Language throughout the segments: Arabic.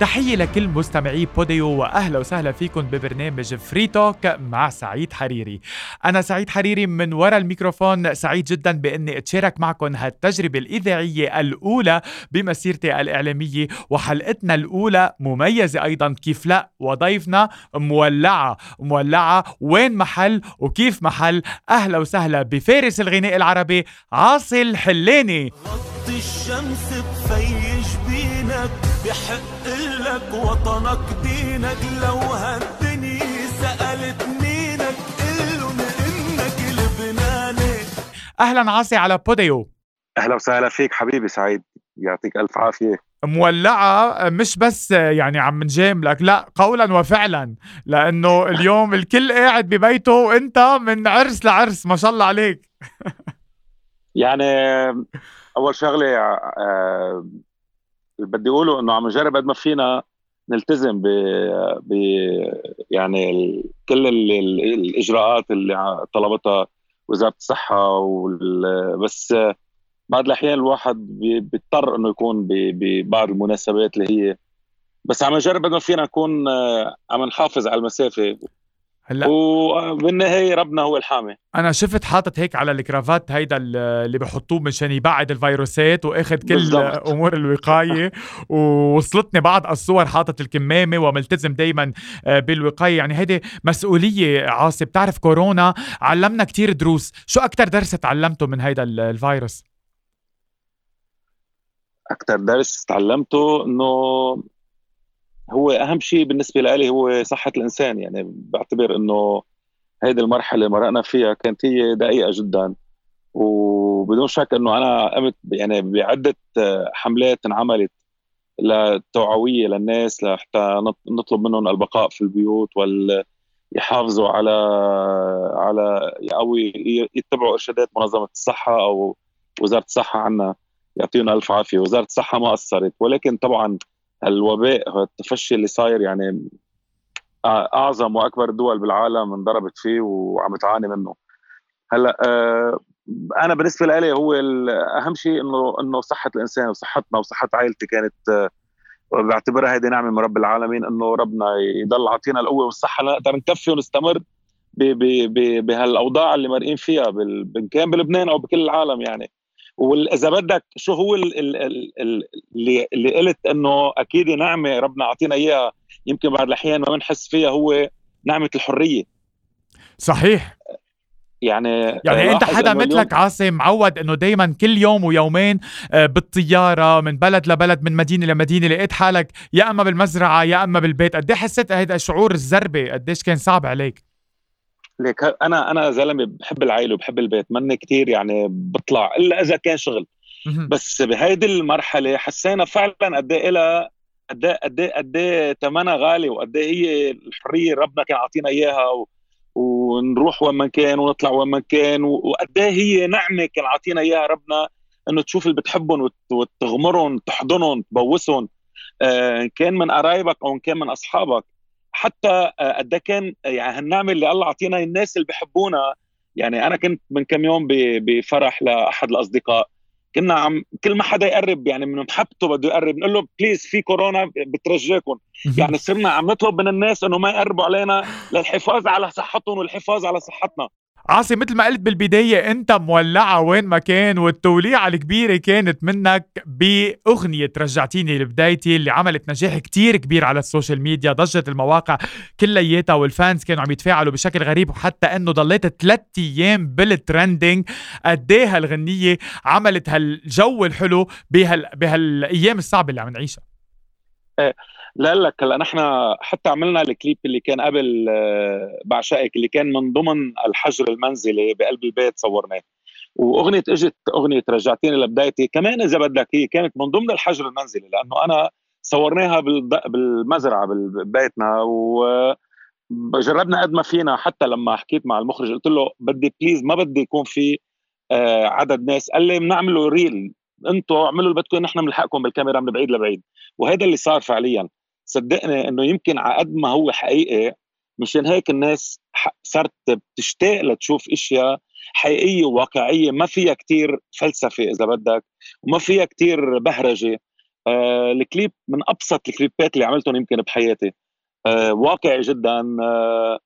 تحية لكل مستمعي Podeo وأهلا وسهلا فيكم ببرنامج Free Talk مع سعيد حريري. أنا سعيد حريري من وراء الميكروفون سعيد جدا بأني أتشارك معكم هالتجربة الإذاعية الأولى بمسيرتي الإعلامية وحلقتنا الأولى مميزة أيضا كيف لا؟ وضيفنا مولعة. مولعة وين محل وكيف محل؟ أهلا وسهلا بفارس الغناء العربي عاصي الحلاني غطي الشمس بفيش بينك بحق لك وطنك دينك. لو هالدنيا سألت مينك قلن إنك لبناني أهلا عاصي على بوديو. أهلا وسهلا فيك حبيبي سعيد. يعطيك ألف عافية. مولعة مش بس يعني عم نجاملك لا قولا وفعلا. لأنه اليوم الكل قاعد ببيته وإنت من عرس لعرس ما شاء الله عليك. يعني أول شغلة آه، بدي أقوله إنه عم نجرب قد ما فينا نلتزم ب يعني ال... كل. ال... الإجراءات اللي طلبتها وزارة الصحة وال... بس بعض الأحيان الواحد بيضطر إنه يكون ببعض المناسبات اللي هي بس عم نجرب قد ما فينا نكون آه، عم نحافظ على المسافة هلا. وبالنهاية ربنا هو الحامي. أنا شفت حاطط هيك على الكرافات هيدا اللي بحطوه مشان يبعد الفيروسات وأخذ كل بالزبط. أمور الوقاية. ووصلتني بعض الصور حاطط الكمامة وملتزم دائما آه، بالوقاية. يعني هيدي مسؤولية عاصي بتعرف كورونا علمنا كتير دروس. شو أكثر درس تعلمته من هيدا الفيروس؟ أكثر درس تعلمته إنه هو أهم شيء بالنسبة لي هو صحة الإنسان. يعني بعتبر إنه هيدي المرحلة اللي مرقنا فيها كانت هي دقيقة جدا. وبدون شك إنه أنا قمت يعني بعدة حملات انعملت للتوعويه للناس لحتى نطلب منهم البقاء في البيوت وال يحافظوا على على أو يتبعوا إرشادات منظمة الصحة أو وزارة الصحة عنا يعطينا ألف عافية. وزارة الصحة ما قصرت ولكن طبعا الوباء التفشي اللي صاير يعني أعظم وأكبر الدول بالعالم انضربت فيه وعم تعاني منه. هلأ آه، أنا بالنسبة لي هو أهم شيء إنه إنه صحة الإنسان وصحتنا وصحة عائلتي كانت آه، بعتبرها هذه نعمة من رب العالمين إنه ربنا يضل عطينا القوة والصحة لنقدر نكفي ونستمر بهالأوضاع اللي مرقين فيها كان بلبنان أو بكل العالم يعني. وإذا بدك شو هو اللي اللي قلت إنه أكيد نعمة ربنا أعطينا إياها. يمكن بعض الأحيان ما بنحس فيها هو نعمة الحرية. صحيح. يعني يعني أنت حدا مثلك عاصم معود إنه دائما كل يوم ويومين آه، بالطيارة من بلد لبلد من مدينة لمدينة لقيت حالك يا أما بالمزرعة يا أما بالبيت. قد إيه حسيت هيدا شعور الزربه قديش كان صعب عليك؟ ليك. أنا أنا زلمة بحب العائله وبحب البيت ماني كثير يعني بطلع إلا إذا كان شغل. بس بهيدي المرحلة حسينا فعلا قد إيه لها قد إيه قد إيه قد إيه ثمنها غالي وقد إيه هي الحرية ربنا كان عاطينا إياها و... ونروح وين ما كان ونطلع وين ما كان وقد إيه هي نعمة كان عاطينا إياها ربنا إنه تشوف اللي بتحبهم وتغمرهم تحضنهم تبوسهم. آه كان من قرايبك أو كان من أصحابك حتى آه، قد إيه كان يعني هالنعمه اللي الله عطينا الناس اللي بحبونا يعني أنا كنت من كم يوم بفرح لأحد الأصدقاء. كنا عم كل ما حدا يقرب يعني من محبته بده يقرب نقول له please في كورونا بترجاكم يعني صرنا عم نطلب من الناس إنه ما يقربوا علينا للحفاظ على صحتهم والحفاظ على صحتنا. عاصي مثل ما قلت بالبداية أنت مولعة وين ما كان والتوليعة الكبيرة كانت منك بأغنية رجعتيني لبدايتي اللي عملت نجاح كتير كبير على ال social media ضجت المواقع كلياتها وال fans كانوا عم يتفاعلوا بشكل غريب وحتى إنه ضليت ثلاث أيام بال trending قد إيه هالغنية عملت هالجو الحلو بهال بهالأيام الصعبة اللي عم نعيشها. لا لك هلا نحن حتى عملنا الكليب اللي كان قبل آه، بعشقك اللي كان من ضمن الحجر المنزلي بقلب البيت صورناه. وأغنية إجت أغنية رجعتيني لبدايتي كمان إذا بدك هي كانت من ضمن الحجر المنزلي لأنه أنا صورناها بالمزرعة ببيتنا وجربنا قد ما فينا. حتى لما حكيت مع المخرج قلت له بدي please ما بدي يكون في آه، عدد ناس. قال لي بنعمله ريل أنتم اعملوا اللي بدكم نحن بنلحقكم بالكاميرا من بعيد لبعيد. وهذا اللي صار فعليا. صدقني إنه يمكن على قد ما هو حقيقي مشان هيك الناس صارت بتشتاق لتشوف إشياء حقيقية وواقعية ما فيها كتير فلسفة إذا بدك وما فيها كتير بهرجة. آه الكليب من أبسط الكليبات اللي عملتهم يمكن بحياتي. آه واقعي جدا. آه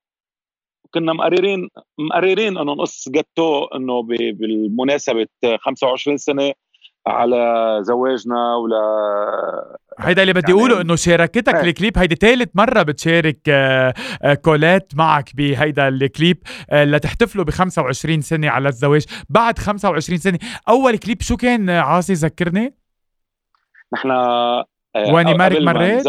كنا مقررين مقررين إنه نقص جاتو إنه بالمناسبة 25 سنة. على زواجنا ولا هيدا اللي بدي يعني أقوله إنه شاركتك إيه. الكليب هيدي ثالث مرة بتشارك آه، آه، كولات معك بهيدا الكليب آه، لتحتفلوا ب 25 سنة على الزواج. بعد 25 سنة أول كليب شو كان؟ عاصي ذكرني. نحن واني مارك مريت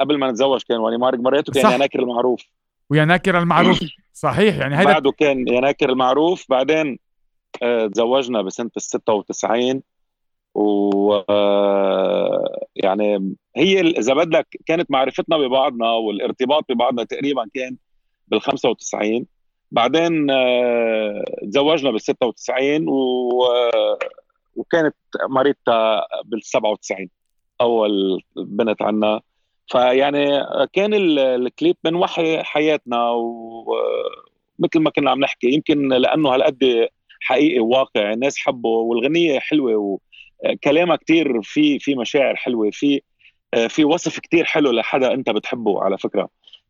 قبل ما نتزوج كان واني مارك مريت وكان يناكر المعروف. ويناكر المعروف. صحيح يعني هيدا بعده كان يناكر المعروف بعدين تزوجنا بسنة ال 96 و يعني هي إذا بدك كانت معرفتنا ببعضنا والارتباط ببعضنا تقريبا كان بال 95 بعدين آه، تزوجنا بال 96 و وكانت مريضتها بال 97 أول بنت عنا. فيعني كان الكليب من وحي حياتنا ومثل ما كنا عم نحكي. يمكن لأنه هالقد حقيقي واقع الناس حبوا والغنية حلوة كلامها كتير في في مشاعر حلوة في في وصف كتير حلو لحدا انت بتحبه على فكرة.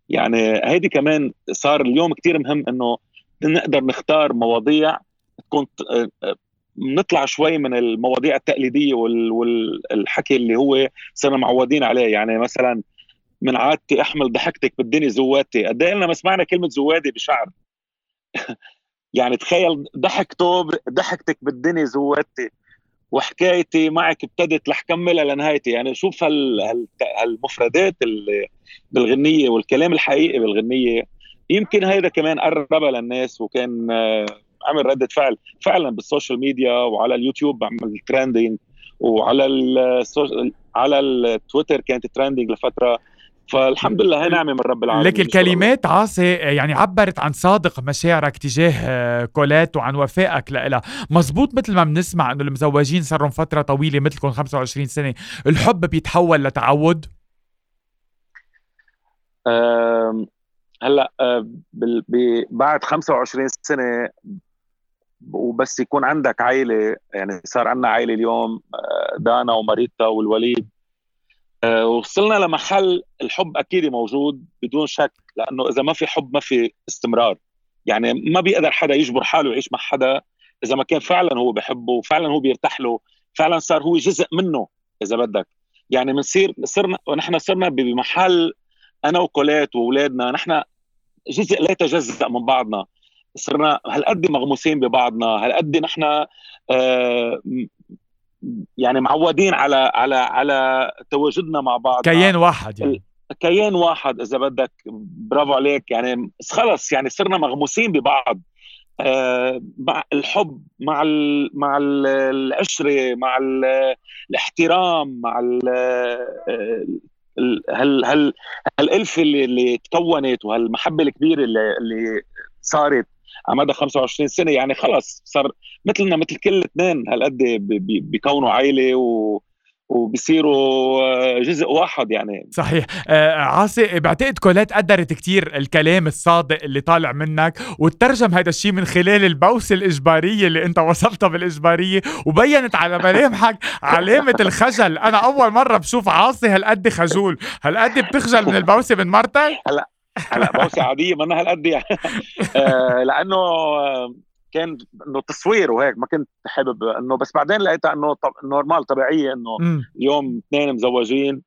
يعني هيدي كمان صار اليوم كتير مهم انه نقدر نختار مواضيع تكون نطلع شوي من المواضيع التقليدية والحكي اللي هو صرنا معودين عليه. يعني مثلا من عادتي أحمل ضحكتك بالدنيا زواتي. قد إيه ما سمعنا كلمة زوادي بشعر. يعني تخيل ضحكته ضحكتك بالدنيا زواتي. وحكايتي معك ابتدت رح كملها لنهايتي. يعني شوف هالمفردات اللي بالغنية والكلام الحقيقي بالغنية. يمكن هيدا كمان قربها للناس وكان آه، عمل ردة فعل فعلا بال social media وعلى اليوتيوب عمل trending وعلى على التويتر كانت trending لفترة. فالحمد لله هي نعمة من رب العالمين لك الكلمات عاصي يعني عبرت عن صادق مشاعرك تجاه آه، كوليت وعن وفائك لها مزبوط مثل ما بنسمع إنه المزوجين صار لهم فترة طويلة مثلكم 25 سنة. الحب بيتحول لتعود؟ هلأ آه، بعد 25 سنة وبس يكون عندك عائله يعني صار عندنا عائله اليوم آه، دانا وماريتا والوليد. وصلنا لمحل الحب أكيد موجود بدون شك لأنه إذا ما في حب ما في استمرار. يعني ما بيقدر حدا يجبر حاله يعيش مع حدا إذا ما كان فعلا هو بحبه وفعلا هو بيرتاح له فعلا صار هو جزء منه إذا بدك. يعني بنصير صرنا ونحن صرنا بمحل أنا وكولات وأولادنا نحن جزء لا يتجزأ من بعضنا. صرنا هالقد مغموسين ببعضنا هالقد نحن آه يعني معودين على على على تواجدنا مع بعض. كيان واحد يعني. كيان واحد إذا بدك. برافو عليك. يعني خلص يعني صرنا مغموسين ببعض. آه مع الحب مع ال مع ال العشرة مع ال الاحترام مع ال هال هال هالألفة اللي, اللي تكونت وهالمحبة الكبيرة اللي, اللي صارت. على مدى 25 سنة يعني خلص صار مثلنا مثل كل اثنين هالقد بيكونوا عائلة و وبصيروا آه، جزء واحد يعني. صحيح. آه عاصي بعتقد كولات قدرت كتير الكلام الصادق اللي طالع منك وترجم هذا الشيء من خلال البوسة الإجبارية اللي أنت وصلتها بالإجبارية وبينت على ملامحك علامة الخجل. أنا أول مرة بشوف عاصي هالقد خجول. هالقد بتخجل من البوسة من مرتك؟ هلا هلا بوسه عاديه ما هالقد يعني. آه لأنه كان إنه تصوير وهيك ما كنت حابب إنه بس بعدين لقيتها إنه طب نورمال طبيعية إنه اليوم اثنين مزوجين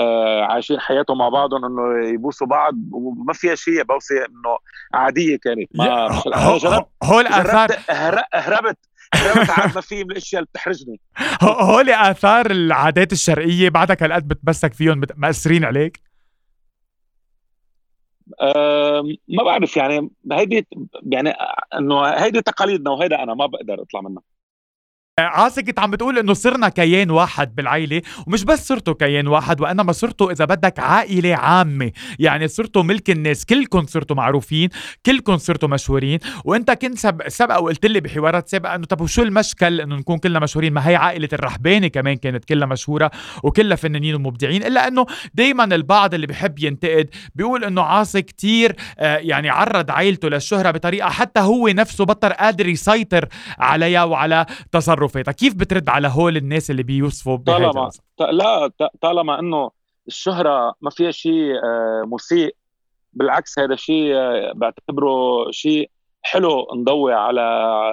آه عايشين حياتهم مع بعضهم إنه يبوسوا بعض وما فيها شيء بوسه إنه عادية كانت ما هو جربت هول اثار هربت هربت عاد ما في من الأشياء اللي بتحرجني. هول آثار العادات الشرقيه بعدك هالقد بتمسك فيهم مأثرين عليك؟ ما بعرف يعني هيدي يعني إنه هيدي تقاليدنا وهيدا أنا ما بقدر أطلع منها. عاسي كنت عم بتقول إنه صرنا كيان واحد بالعيلة ومش بس صرتوا كيان واحد وإنما صرتوا إذا بدك عائلة عامة. يعني صرتوا ملك الناس كلكم صرتوا معروفين كلكم صرتوا مشهورين. وإنت كنت سب... سبق وقلت لي بحوارات سابقة إنه طب وشو المشكل؟ إنه نكون كلنا مشهورين. ما هي عائلة الرحباني كمان كانت كلها مشهورة وكلها فنانين ومبدعين إلا إنه دائما البعض اللي بحب ينتقد بيقول إنه عاصي كتير آه يعني عرض عائلته للشهرة بطريقة حتى هو نفسه بطل قادر يسيطر عليها وعلى تصرف بتصرفاتها كيف بترد على هول الناس اللي بيوصفوا طالما لا طالما إنه الشهرة ما فيها شيء آه، مسيء بالعكس هذا شيء آه، بعتبره شيء حلو نضوي على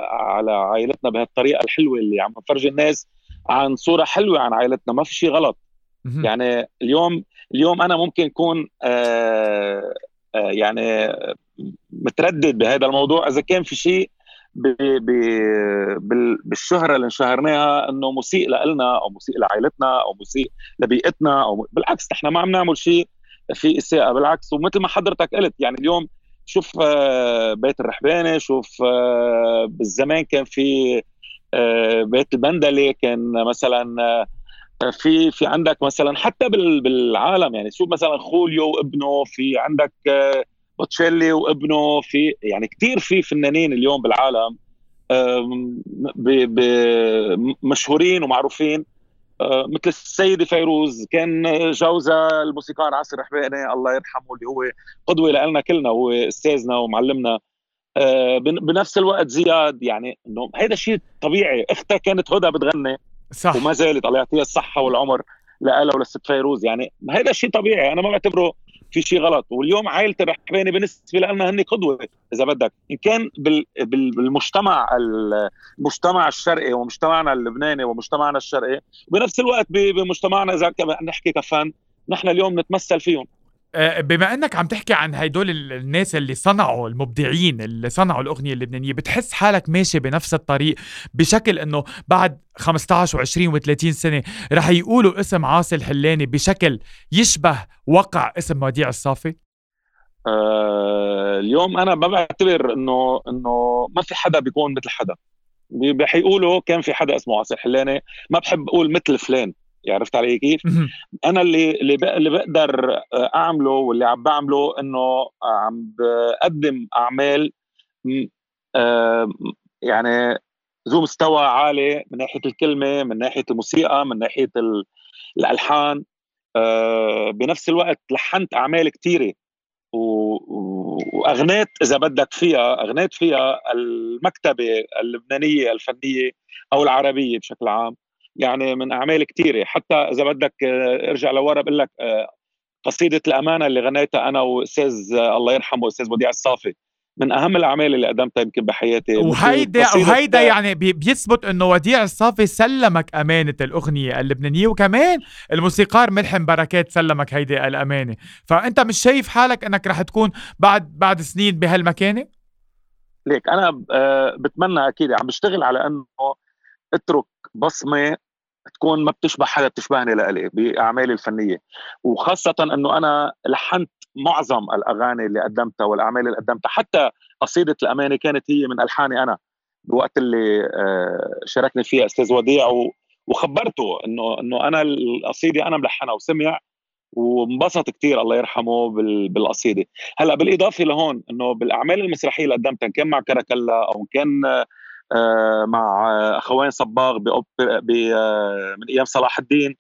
على عائلتنا بهالطريقة الحلوة اللي عم نفرجي الناس عن صورة حلوة عن عائلتنا. ما في شيء غلط. يعني اليوم اليوم أنا ممكن أكون آه آه يعني متردد بهذا الموضوع. إذا كان في شيء بالشهرة اللي انشهرناها إنه مسيء لنا أو مسيء لعائلتنا أو مسيء لبيئتنا أو بالعكس نحن ما عم نعمل شيء في إساءة بالعكس ومثل ما حضرتك قلت يعني اليوم شوف آه، بيت الرحباني شوف آه، بالزمان كان في آه، بيت البندلي كان مثلا في في عندك مثلا حتى بالعالم يعني شوف مثلا خوليو وابنه في عندك بوتشيلي وابنه في يعني كثير في فنانين اليوم بالعالم مشهورين ومعروفين. آه، مثل السيده فيروز كان جوزها الموسيقار عاصر رحباني الله يرحمه اللي هو قدوة لنا كلنا هو أستاذنا ومعلمنا. آه، بنفس الوقت زياد يعني إنه هذا شيء طبيعي. أختها كانت هدى بتغني صح. وما زالت الله يعطيها الصحة والعمر لها ولست فيروز. يعني هذا شيء طبيعي أنا ما بعتبره في شيء غلط. واليوم عائلة الرحباني بالنسبة لنا هن قدوة إذا بدك. إن كان بالمجتمع المجتمع الشرقي ومجتمعنا اللبناني ومجتمعنا الشرقي بنفس الوقت بمجتمعنا إذا نحكي كفن نحن اليوم نتمثل فيهم. بما انك عم تحكي عن هدول الناس اللي صنعوا المبدعين اللي صنعوا الأغنية اللبنانية بتحس حالك ماشي بنفس الطريق بشكل إنه بعد 15 و20 و30 سنة رح يقولوا اسم عاصي الحلاني بشكل يشبه وقع اسم وديع الصافي؟ آه اليوم أنا ما بعتبر إنه إنه ما في حدا بيكون مثل حدا. بيقولوا كان في حدا اسمه عاصي الحلاني. ما بحب أقول مثل فلان. عرفت علي كيف؟ أنا اللي اللي بقدر آه، أعمله واللي عم بعمله إنه آه، عم بقدم أعمال آه، يعني ذو مستوى عالي من ناحية الكلمة من ناحية الموسيقى من ناحية الألحان. بنفس الوقت لحنت أعمال كثيره وأغنيت إذا بدك فيها أغنيت فيها المكتبة اللبنانية الفنية أو العربية بشكل عام. يعني من أعمال كثيره حتى إذا بدك آه، ارجع لورا بقول لك آه، قصيدة الأمانة اللي غنيتها أنا وأستاذ آه، الله يرحمه أستاذ وديع الصافي من أهم الأعمال اللي قدمتها يمكن بحياتي. وهيدا وهيدا يعني بيثبت إنه وديع الصافي سلمك أمانة الأغنية اللبنانية وكمان الموسيقار ملحم بركات سلمك هيدي الأمانة. فأنت مش شايف حالك إنك رح تكون بعد بعد سنين بهالمكانة؟ ليك أنا بتمنى أكيد عم بشتغل على إنه أترك بصمة تكون ما بتشبه حدا بتشبهني لإلي بأعمالي الفنية. وخاصة إنه أنا لحنت معظم الأغاني اللي قدمتها والأعمال اللي قدمتها. حتى قصيدة الأمانة كانت هي من ألحاني أنا بوقت اللي آه، شاركني فيها أستاذ وديع وخبرته إنه إنه أنا القصيدة أنا ملحنها وسمع وانبسط كثير الله يرحمه بالقصيدة. هلأ بالإضافة لهون إنه بالأعمال المسرحية اللي قدمتها كان مع كراكلا أو كان مع أخوين صباغ آه، من أيام صلاح الدين.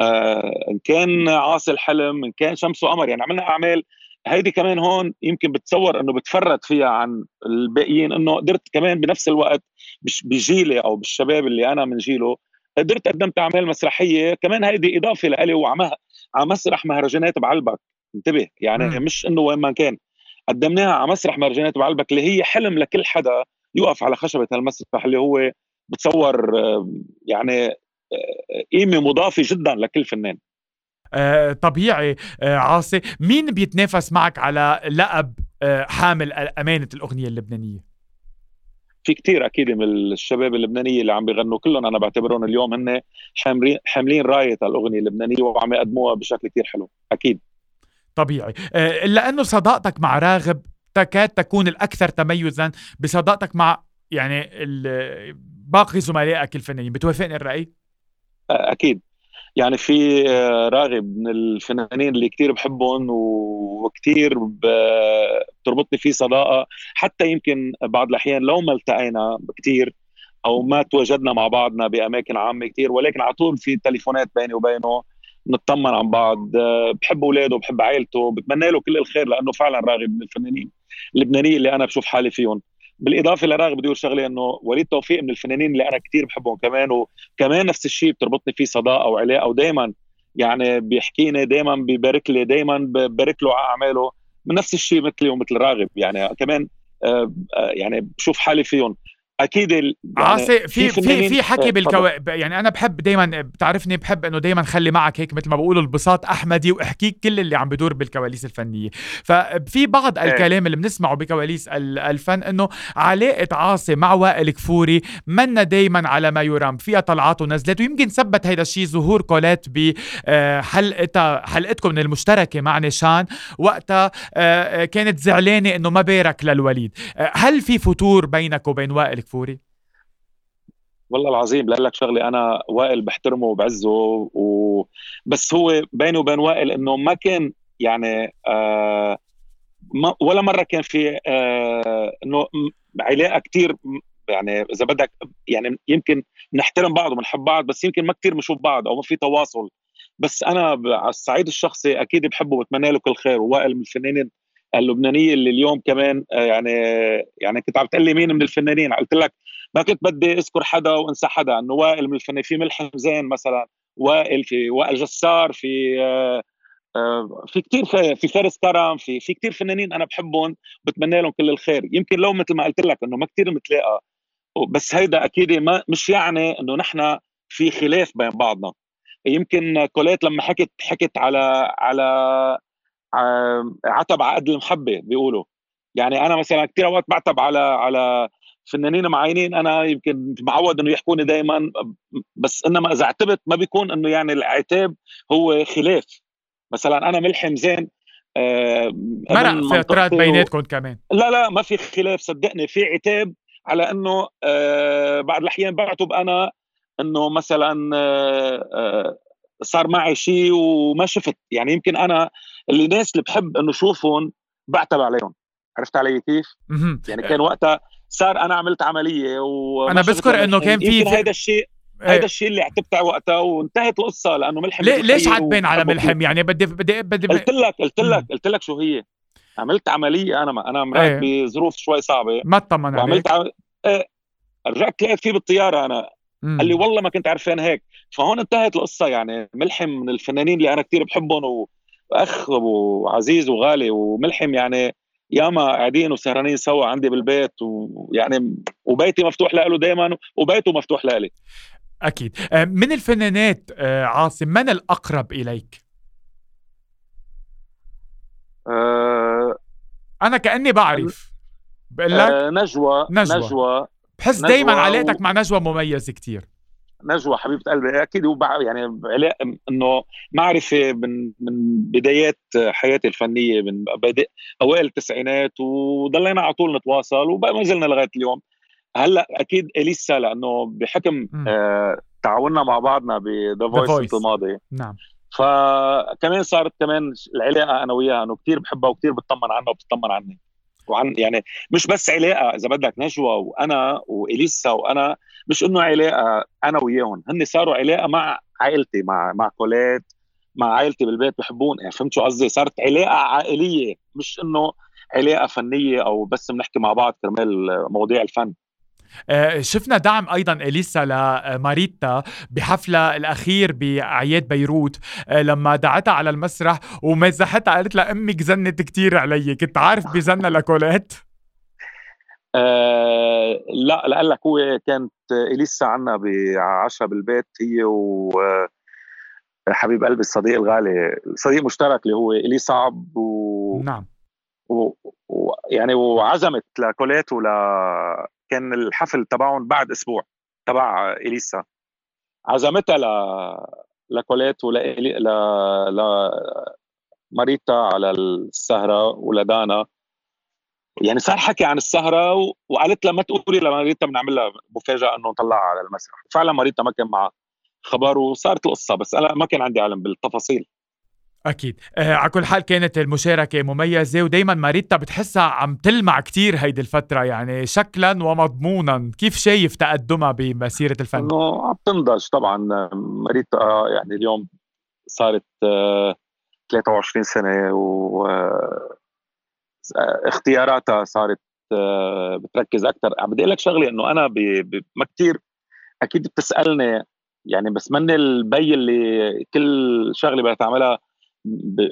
آه، إن كان عاصي الحلم إن كان شمس وقمر يعني عملنا أعمال. هيدي كمان هون يمكن بتصور إنه بتفرد فيها عن الباقيين إنه قدرت كمان بنفس الوقت بجيلي أو بالشباب اللي أنا من جيله قدرت قدمت أعمال مسرحية. كمان هيدي إضافة لإلي وعلى مسرح مهرجانات بعلبك. انتبه يعني م. مش إنه وين ما كان. قدمناها على مسرح مهرجانات بعلبك اللي هي حلم لكل حدا. يقف على خشبة المسرح اللي هو بتصور يعني آه، قيمة مضافة جدا لكل فنان. آه طبيعي. آه عاصي مين بيتنافس معك على لقب آه حامل أمانة الأغنية اللبنانية؟ في كتير أكيد من الشباب اللبنانية اللي عم بيغنوا كلهم أنا بعتبرهم اليوم هن حاملين راية الأغنية اللبنانية وعم يقدموها بشكل كتير حلو أكيد. طبيعي. آه، الا انه صداقتك مع راغب تكاد تكون الأكثر تميزا بصداقتك مع يعني باقي زملائك الفنانين. بتوافقني الرأي؟ أكيد. يعني في راغب من الفنانين اللي كتير بحبهم وكتير بتربطني فيه صداقة. حتى يمكن بعض الأحيان لو ما التقينا كتير أو ما تواجدنا مع بعضنا بأماكن عامة كتير ولكن على طول في تليفونات بيني وبينه نطمن عن بعض. بحب أولاده بحب عائلته بتمنى له كل الخير لأنه فعلا راغب من الفنانين. اللبنانية اللي أنا بشوف حالي فيهم. بالإضافة لراغب بدي أقول شغلة إنه وليد توفيق من الفنانين اللي أنا كثير بحبهم كمان وكمان نفس الشيء بتربطني فيه صداقة وعلاقه ودائما يعني بيحكيني دائما بيبارك لي دائما ببارك له على أعماله. من نفس الشيء مثلي ومثل راغب يعني كمان آه، آه، يعني بشوف حالي فيهم. أكيد يعني عاصي في في في حكي بالكو يعني أنا بحب دائما بتعرفني بحب إنه دائما خلي معك هيك مثل ما بقولوا البساط أحمدي وأحكيك كل اللي عم بدور بالكواليس الفنية. ففي بعض إيه. الكلام اللي بنسمعه بكواليس الفن إنه علاقة عاصي مع وائل كفوري منا دائما على ما يرام. فيها طلعات ونزلات ويمكن ثبت هيدا الشيء ظهور كولات بحلقتها حلقتكم المشتركة مع نشان وقتها آه، كانت زعلانة إنه ما بارك للوليد. آه، هل في فتور بينك وبين وائل كفوري؟ والله العظيم لأقول لك شغلة أنا وائل بحترمه وبعزه و... بس هو بيني وبين وائل إنه ما كان يعني آه ما ولا مرة كان في آه إنه علاقة كثير يعني إذا بدك يعني يمكن نحترم بعض وبنحب بعض بس يمكن ما كثير بنشوف بعض أو ما في تواصل بس أنا على الصعيد الشخصي أكيد بحبه وبتمنى له كل خير ووائل من الفنانين اللبنانية اللي اليوم كمان آه، يعني يعني كنت عم تقول لي مين من الفنانين؟ قلت لك ما كنت بدي أذكر حدا وأنسى حدا إنه وائل من الفنانين في ملحم زين مثلا وائل في وائل جسار في آه، آه، في كثير في فارس كرم في في كثير فنانين أنا بحبهم بتمنى لهم كل الخير. يمكن لو مثل ما قلت لك إنه ما كثير متلاقى بس هيدا أكيد ما مش يعني إنه نحن في خلاف بين بعضنا. يمكن كوليت لما حكت حكت على على عتب عقد المحبة بيقولوا. يعني أنا مثلا كثير أوقات بعتب على على فنانين معينين أنا يمكن معود إنه يحكوني دائما بس إنما إذا عتبت ما بيكون إنه يعني العتاب هو خلاف. مثلا أنا ملحم زين آه مرق في اعتراض بيناتكم كمان؟ لا لا ما في خلاف صدقني. في عتاب على إنه آه بعض الأحيان بعتب أنا إنه مثلا آه آه صار معي شيء وما شفت. يعني يمكن أنا اللي الناس اللي بحب إنه شوفهم بعتب عليهم. عرفت علي كيف؟ يعني كان وقتها صار أنا عملت عملية و أنا بذكر إنه كان في هذا الشيء هذا إيه. الشيء اللي عتبت وقتها وانتهت القصة لأنه ملحم ليه ليش عتبان على ملحم؟ يعني بدي بدي بدي قلت لك قلت لك قلت لك شو هي. عملت عملية أنا ما أنا مرات إيه. بظروف شوي صعبة. ما اطمن عليك. عم... إيه. رجعت طلعت فيه بالطيارة أنا. قال لي والله ما كنت عرفان هيك. فهون انتهت القصة يعني. ملحم من الفنانين اللي أنا كثير بحبهم وأخ وعزيز وغالي وملحم يعني. ياما قاعدين وسهرانين سوا عندي بالبيت ويعني وبيتي مفتوح له دائما وبيته مفتوح لي أكيد. آه، من الفنانات آه، عاصم من الأقرب إليك؟ أه أنا كأني بعرف. بقول لك؟ أه نجوى نجوى, نجوى. بحس دايما علاقتك. مع نجوى مميزه كتير. نجوى حبيبة قلبي أكيد هو يعني إنه معرفة من من بدايات حياتي الفنية من بادئ أوائل التسعينات وضلينا على طول نتواصل وما زلنا لغاية اليوم. هلأ أكيد إليسا لأنه بحكم آه تعاوننا مع بعضنا بذا فويس الماضي. نعم. فكمان صارت كمان العلاقة أنا وياها إنه كثير بحبها وكثير بتطمن عنها وبتطمن عني. وعن يعني مش بس علاقة إذا بدك نجوى وأنا وإليسا وأنا مش إنه علاقة أنا وياهم هن صاروا علاقة مع عائلتي مع مع كوليت مع عائلتي بالبيت بحبون يعني فهمت شو قصدي؟ صارت علاقة عائلية مش إنه علاقة فنية أو بس بنحكي مع بعض كرمال مواضيع الفن. شفنا دعم أيضا إليسا لماريتا بحفلها الأخير بأعياد بيروت. آه، لما دعتها على المسرح ومزحتها قالت لها أمك زنت كتير علي. كنت عارف بزنها لكوليت آه لا لقال لك هو كانت إليسا عنا بعشاء بالبيت هي و حبيب قلبي الصديق الغالي صديق مشترك اللي هو الي صعب و نعم. و... و... يعني وعزمت لكوليت ولا كان الحفل تبعهم بعد أسبوع تبع إليسا. عزمتها ل لكوليت ولا ل ل ماريتا على السهرة ولدانا. يعني صار حكي عن السهرة و... وقالت لها ما تقولي لماريتا بنعمل لها مفاجأة إنه نطلعها على المسرح. فعلا ماريتا ما كان معها خبر وصارت القصة بس أنا ما كان عندي علم بالتفاصيل. أكيد. آه على كل حال كانت المشاركة مميزة ودائما ماريتا بتحسها عم تلمع كتير هيدي الفترة يعني شكلا ومضمونا. كيف شايف تقدمها بمسيرة الفن؟ إنه عم تنضج طبعا. ماريتا يعني اليوم صارت آه 23 سنة و آه، اختياراتها صارت بتركز أكثر بدي أقول لك شغلة إنه أنا ما كثير أكيد بتسألني يعني بس من البي اللي كل شغلة بتعملها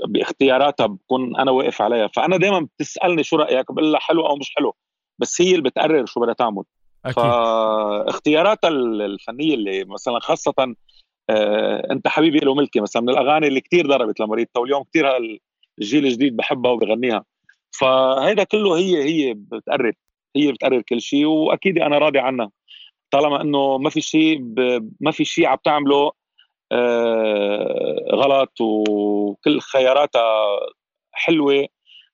باختياراتها بكون أنا واقف عليها. فأنا دائما بتسألني شو رأيك بقول لها حلو أو مش حلو بس هي اللي بتقرر شو بدها تعمل. أكيد. فاختياراتها الفنية اللي مثلا خاصة آه أنت حبيبي له ملكي مثلا من الأغاني اللي كتير ضربت لمريتا واليوم كتير الجيل الجديد بحبها وبغنيها. فهيدا كله هي هي بتقرر هي بتقرر كل شيء وأكيد أنا راضي عنها. طالما إنه ما في شيء ما في شيء عم تعمله غلط وكل خياراتها حلوة.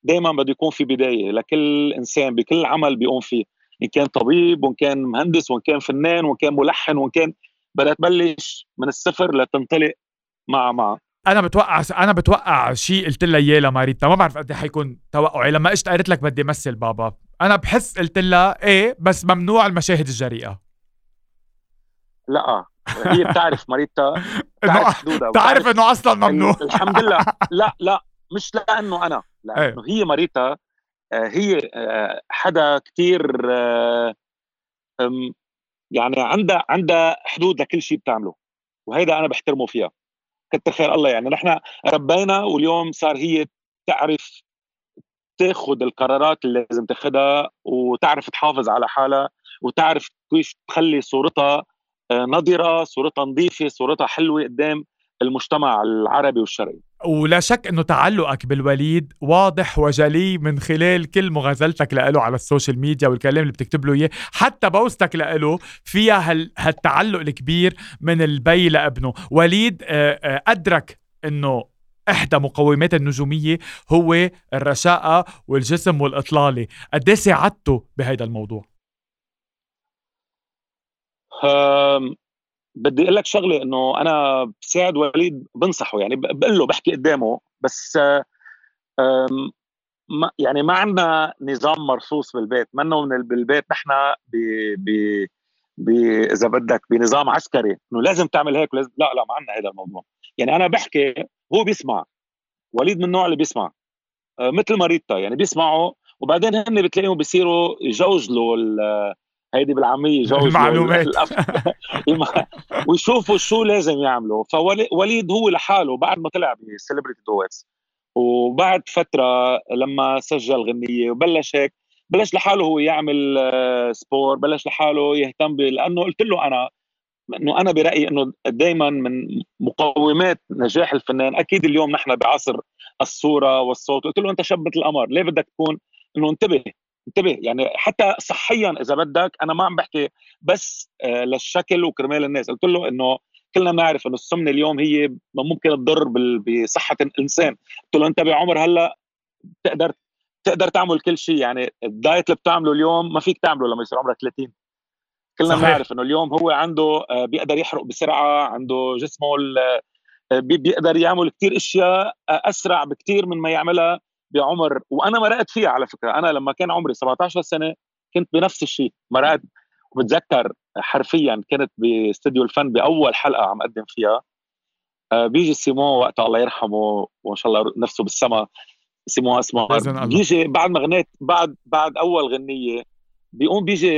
دائما بده يكون في بداية لكل إنسان بكل عمل بيقوم فيه. إن كان طبيب وإن كان مهندس وإن كان فنان وإن كان ملحن وإن كان بدها تبلش من الصفر لتنطلق مع مع. أنا بتوقع أنا بتوقع شيء قلت لها إياه لماريتا ما بعرف قد إيه حيكون توقعي. لما اجت قالت لك بدي أمثل بابا. أنا بحس قلت لها إيه بس ممنوع المشاهد الجريئة. لا. هي بتعرف ماريتا بتعرف حدودها بتعرف إنه أصلا ممنوع. الحمد لله. لا لا مش لأنه أنا لأنه إيه. هي ماريتا آه، هي آه، حدا كتير آه، يعني عندها عندها حدود لكل شيء بتعمله وهيدا أنا بحترمه فيها. كتر خير الله يعني. نحن ربينا واليوم صار هي تعرف تاخذ القرارات اللي لازم تاخذها وتعرف تحافظ على حالها وتعرف كيف تخلي صورتها نضره صورتها نظيفه صورتها حلوة قدام المجتمع العربي والشرقي. ولا شك إنه تعلقك بالوليد واضح وجلي من خلال كل مغازلتك له على ال social media والكلام اللي بتكتب له إياه. حتى post ك له فيها هال هالتعلق الكبير من البي لابنه. وليد آه، آه، أدرك إنه إحدى مقومات النجومية هو الرشاقة والجسم والإطلالة. قد إيه ساعدته بهذا الموضوع؟ بدي أقول لك شغلة إنه أنا بساعد وليد بنصحه يعني بقول له بحكي قدامه بس ما يعني ما عندنا نظام مرصوص بالبيت منه من بالبيت نحن ب ب ب إذا بدك بنظام عسكري إنه لازم تعمل هيك ولازم لا لا ما عندنا هذا الموضوع. يعني أنا بحكي هو بيسمع وليد من النوع اللي بيسمع أه، مثل مريضتا يعني بيسمعوا وبعدين هن بتلاقيهم بيصيروا يجوزلوا هيدي بالعاميه جوز المعلومات. ويشوفوا شو لازم يعملوا. فوليد هو لحاله بعد ما طلع ب Celebrity Duets. وبعد فترة لما سجل غنية وبلش هيك بلش لحاله هو يعمل sport بلش لحاله يهتم لأنه قلت له أنا إنه أنا برأيي إنه دائما من مقومات نجاح الفنان أكيد اليوم نحن بعصر الصورة والصوت. قلت له أنت شاب مثل القمر ليه بدك تكون إنه انتبه؟ انتبه يعني حتى صحيا إذا بدك أنا ما عم بحكي بس آه، للشكل وكرمال الناس. قلت له إنه كلنا بنعرف إنه السمنة اليوم هي ممكن تضر بصحة الإنسان. قلت له انت بعمر هلأ تقدر تقدر تعمل كل شيء. يعني الدايت اللي بتعمله اليوم ما فيك تعمله لما يصير عمرك 30 كلنا بنعرف إنه اليوم هو عنده آه، بيقدر يحرق بسرعة عنده جسمه آه، بيقدر يعمل كثير أشياء أسرع بكثير من ما يعملها بعمر وأنا مرقت فيها على فكرة. أنا لما كان عمري 17 سنة كنت بنفس الشيء مرقت وبتذكر حرفيا كنت باستديو الفن بأول حلقة عم أقدم فيها. آه، بيجي سيمون وقتها الله يرحمه وإن شاء الله نفسه بالسما. سيمون اسمه بيجي بعد ما غنيت بعد بعد أول غنية بيقوم بيجي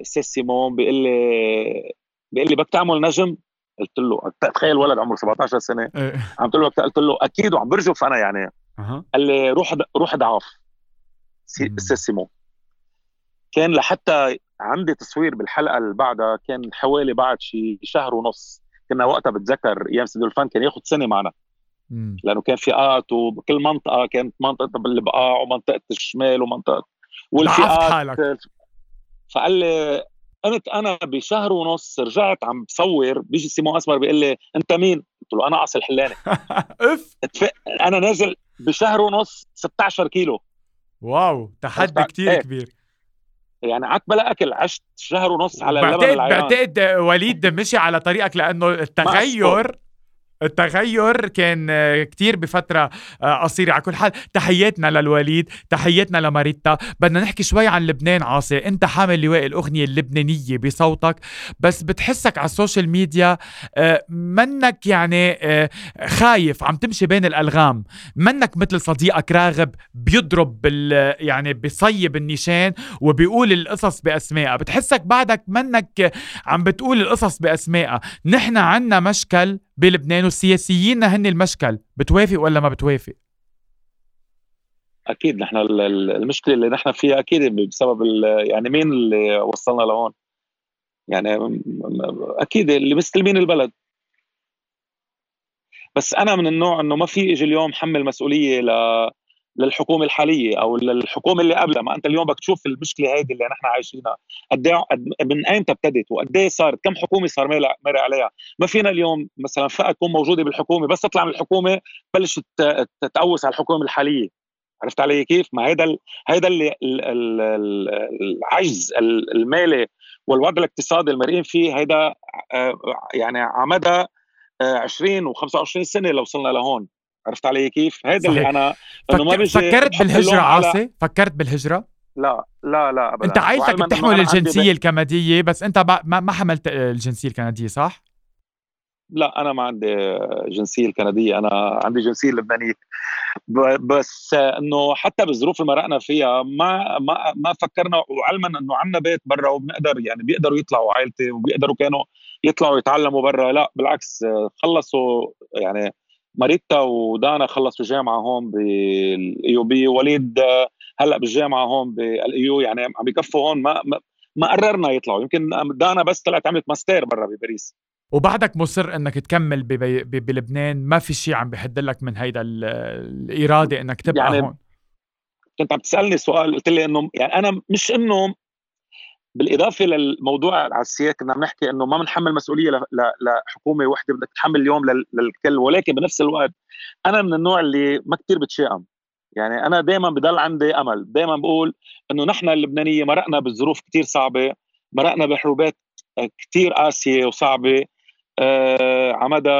أستاذ سيمون بيقول لي بيقول لي بدك تعمل نجم؟ قلت له تخيل ولد عمره 17 سنة. إيه. عم تقول له قلت له أكيد وعم برجف أنا يعني. أه. قال لي روح روح ضعاف أستاذ سيمون كان لحتى عندي تصوير بالحلقة اللي بعدها كان حوالي بعد شي شهر ونص كنا وقتها بتذكر أيام سيدو الفن كان ياخذ سنة معنا مم. لأنه كان فئات وبكل منطقة كانت منطقة بالبقاع ومنطقة الشمال ومنطقة والفئات فقال لي قمت أنا بشهر ونص رجعت عم بصور بيجي سيمون أسمر بيقول لي أنت مين؟ قلت له أنا عاصي الحلاني إف. أنا نازل بشهر ونص 16 كيلو. واو تحدي كتير إيه. كبير. يعني عك بلا أكل عشت شهر ونص على اللبن بعتقد وليد مشي على طريقك لأنه التغير التغير كان آه، كتير بفترة آه، قصيرة. على كل حال تحياتنا للوليد تحياتنا لماريتا. بدنا نحكي شوي عن لبنان عاصي. انت حامل لواء الأغنية اللبنانية بصوتك بس بتحسك على ال social media آه، منك يعني خايف عم تمشي بين الألغام. منك مثل صديقك راغب بيضرب بال يعني بيصيب النيشان وبيقول القصص بأسمائها. بتحسك بعدك منك عم بتقول القصص بأسمائها. نحن عنا مشكل بلبنان والسياسيين هن المشكل. بتوافق ولا ما بتوافق؟ أكيد نحن المشكلة اللي نحن فيها أكيد بسبب يعني مين اللي وصلنا لهون؟ يعني أكيد اللي مستلمين البلد. بس أنا من النوع إنه ما في إجي اليوم حمل مسؤولية ل للحكومة الحالية أو للحكومة اللي قبلها. ما أنت اليوم بدك تشوف المشكلة هذه اللي نحن عايشينها. قد إيه من ايمتى ابتدت؟ وقد إيه صارت؟ كم حكومة صار مر عليها؟ ما فينا اليوم مثلا فئة تكون موجودة بالحكومة بس تطلع من الحكومة تبلش تتقوس على الحكومة الحالية. عرفت علي كيف؟ ما هيدا ال هيدا اللي العجز المالي والوضع الاقتصادي المرئين فيه هيدا آه، يعني على مدى 20 و25 سنة لو وصلنا لهون. عرفت علي كيف؟ هذا اللي أنا أنه ما بيجي فكرت بالهجرة عاصي؟ فكرت بالهجرة؟ لا لا لا ابدا أنت عائلتك بتحمل الجنسية الكندية بس أنت ما ما حملت الجنسية الكندية صح؟ لا أنا ما عندي جنسية الكندية أنا عندي جنسية لبنانية بس إنه حتى بالظروف اللي مرقنا فيها ما ما ما فكرنا وعلما إنه عندنا بيت برا وبنقدر يعني بيقدروا يطلعوا عائلتي وبيقدروا كانوا يطلعوا يتعلموا برا لا بالعكس خلصوا يعني ماريتا ودانا خلصوا جامعه هون بال AUB وليد هلأ بالجامعة هون بال AUB يعني عم بكفوا هون ما ما قررنا يطلعوا يمكن دانا بس طلعت عملت ماستر برا بباريس وبعدك مصر إنك تكمل. بلبنان ما في شيء عم بحد لك من هيدا الإرادة إنك تبقى يعني هون كنت عم تسألني سؤال قلت لي إنه يعني أنا مش إنه بالإضافة للموضوع على السياسة كنا بنحكي إنه ما بنحمل مسؤولية لحكومة وحدة بدك تحمل اليوم للكل ولكن بنفس الوقت أنا من النوع اللي ما كثير بتشائم. يعني أنا دائما بضل عندي أمل دائما بقول إنه نحن اللبنانية مرقنا بظروف كثير صعبة مرقنا بحروبات كثير قاسية وصعبة آه عمدى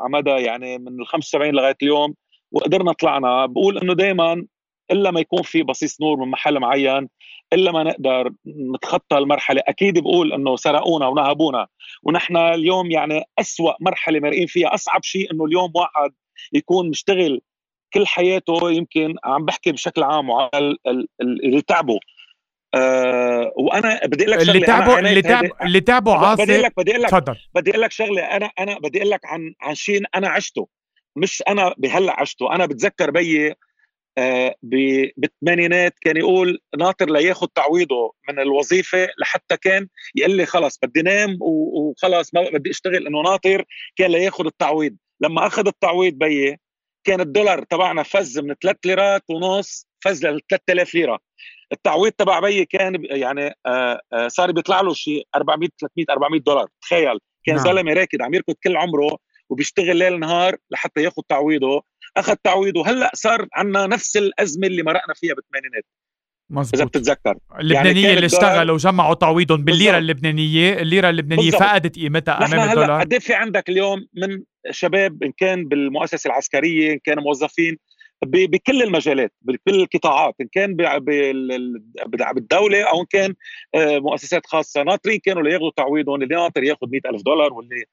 عمدى يعني من ال 75 لغاية اليوم وقدرنا طلعنا. بقول إنه دائما إلا ما يكون في بصيص نور من محل معين إلا ما نقدر نتخطى المرحله أكيد بقول إنه سرقونا ونهبونا ونحن اليوم يعني أسوأ مرحلة مرقين فيها أصعب شيء إنه اليوم واحد يكون مشتغل كل حياته يمكن عم بحكي بشكل عام وعلى اللي تعبوا أه وأنا بدي أقول لك اللي تعبوا اللي تعبوا اللي تعبوا عاصي بدي أقول لك بدي أقول لك تفضل. بدي أقول لك شغلة أنا أنا بدي أقول لك عن عن شيء أنا عشته. مش أنا بهلأ عشته أنا بتذكر بيي بالثمانينات كان يقول ناطر لياخذ تعويضه من الوظيفة لحتى كان يقول لي خلص بدي نام وخلص ما بدي اشتغل انه ناطر كان لياخذ التعويض. لما أخذ التعويض بيي كان الدولار تبعنا فز من 3 ليرات ونص فز ل 3000 ليرة. التعويض تبع بيي كان يعني آه، آه، صار بيطلع له شيء 400 300 400 دولار. تخيل. كان نعم. زلمة راكد عم يركض كل عمره وبيشتغل ليل نهار لحتى ياخذ تعويضه. أخذ تعويضه. هلأ صار عندنا نفس الأزمة اللي مرقنا فيها بالثمانينات. مزبوط. إذا بتتذكر. اللبنانية يعني اللي اشتغلوا وجمعوا تعويضهم بالليرة اللبنانية الليرة اللبنانية بالزبط. فقدت قيمتها أمام الدولار. قد في عندك اليوم من شباب إن كان بالمؤسسة العسكرية إن كان موظفين بكل المجالات بكل القطاعات إن كان بالدولة أو إن كان آه، مؤسسات خاصة. ناطرين كانوا لياخذوا تعويضهم اللي ناطر ياخذ 100000 دولار واللي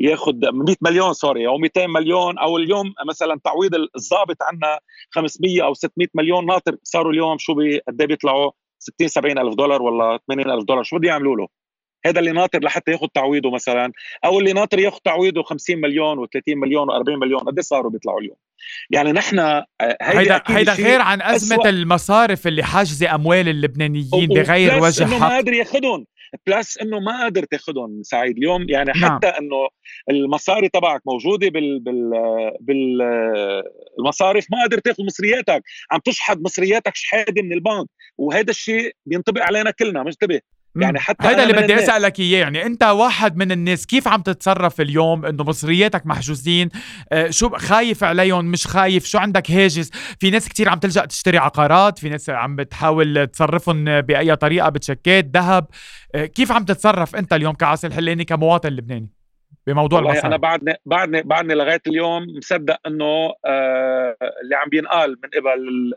ياخذ 100 مليون سوري أو 200 مليون أو اليوم مثلا تعويض الضابط عندنا 500 أو 600 مليون ناطر صاروا اليوم شو قد بيطلعوا 60 70 ألف دولار ولا 80 ألف دولار شو بده يعملوا له؟ هذا اللي ناطر لحتى ياخذ تعويضه مثلا أو اللي ناطر ياخذ تعويضه 50 مليون و30 مليون و40 مليون قد صاروا بيطلعوا اليوم؟ يعني نحن آه، هيدا هيدا غير عن أزمة أسوأ. المصارف اللي حاجزة أموال اللبنانيين بغير وجه حق ما قادر ياخذهم بلس إنه ما قادر تاخذهم سعيد. اليوم يعني نعم. حتى إنه المصاري تبعك موجودة بال بال بال المصارف ما قادر تاخذ مصرياتك. عم تشحد مصرياتك شحادة من البنك. وهذا الشيء بينطبق علينا كلنا مش انتبه يعني حتى هذا اللي بدي أسألك إياه. يعني أنت واحد من الناس كيف عم تتصرف اليوم؟ إنه مصرياتك محجوزين. آه شو خايف عليهم؟ مش خايف؟ شو عندك هاجس؟ في ناس كتير عم تلجأ تشتري عقارات. في ناس عم بتحاول تصرفهم بأي طريقة بتشكات ذهب. آه كيف عم تتصرف أنت اليوم كعاصي الحلاني كمواطن لبناني؟ بموضوع المصاري أنا بعدني بعدني بعدني لغاية اليوم مصدق إنه آه اللي عم بينقال من قبل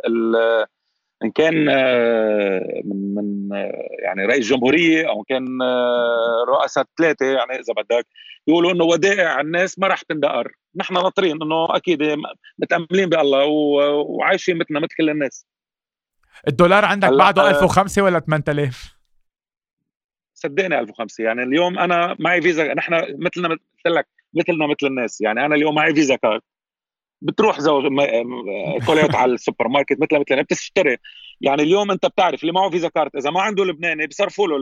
إن كان آه من من آه يعني رئيس جمهورية أو كان آه رؤساء ثلاثة يعني إذا بدك يقولوا إنه ودائع الناس ما رح تندقر. نحن ناطرين إنه أكيد متأملين بالله وعايشين مثلنا مثل كل الناس. الدولار عندك بعده 1005 ولا 8000 صدقني 1005 يعني اليوم أنا معي فيزا نحن مثلنا مثل لك مثلنا مثل الناس. يعني أنا اليوم معي Visa card. بتروح زوج كوليت على السوبر ماركت مثل مثلنا بتشتري. يعني اليوم أنت بتعرف اللي معه Visa card. إذا ما عنده لبناني بصرفوا له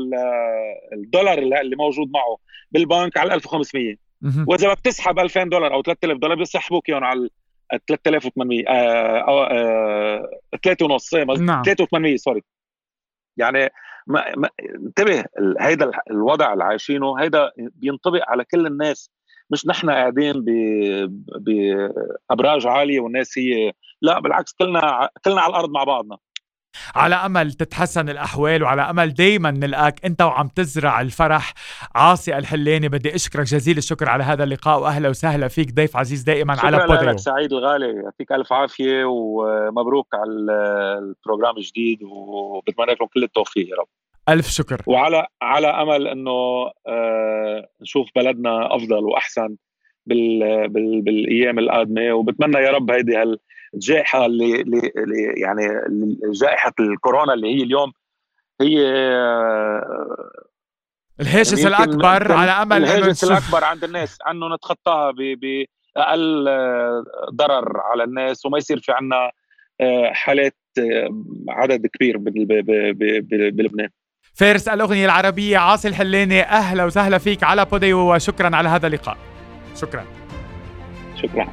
الدولار اللي موجود معه بالبنك على 1500 وإذا بدك تسحب 2000 دولار أو 3000 دولار بيسحبوك إياهم على 3800 آه آه 3 ونص. نعم. 3800 سوري يعني ما, ما انتبه هيدا الوضع اللي عايشينه هيدا بينطبق على كل الناس. مش نحن قاعدين بأبراج عالية والناس هي لا بالعكس كلنا كلنا على الأرض مع بعضنا. على أمل تتحسن الأحوال وعلى أمل دائما نلقاك أنت وعم تزرع الفرح. عاصي الحلاني بدي أشكرك جزيل الشكر على هذا اللقاء واهلا وسهلا فيك ضيف عزيز دائما على بوديو. شكرا لك سعيد الغالي يعطيك ألف عافية ومبروك على البروجرام الجديد وبتمنى لكم كل التوفيق يا رب. ألف شكر. وعلى على أمل إنه آه نشوف بلدنا أفضل وأحسن بال بال بالأيام القادمة. وبتمنى يا رب هيدي الجائحه اللي, اللي يعني جائحة الكورونا اللي هي اليوم هي آه، الهاجس الأكبر على أمل الهاجس الأكبر عند الناس إنه نتخطاها باقل آه، ضرر على الناس. وما يصير في عنا حالات عدد كبير بلبنان. فارس الأغنية العربية عاصي الحلاني أهلا وسهلا فيك على بوديو وشكرا على هذا اللقاء. شكرا. شكرا.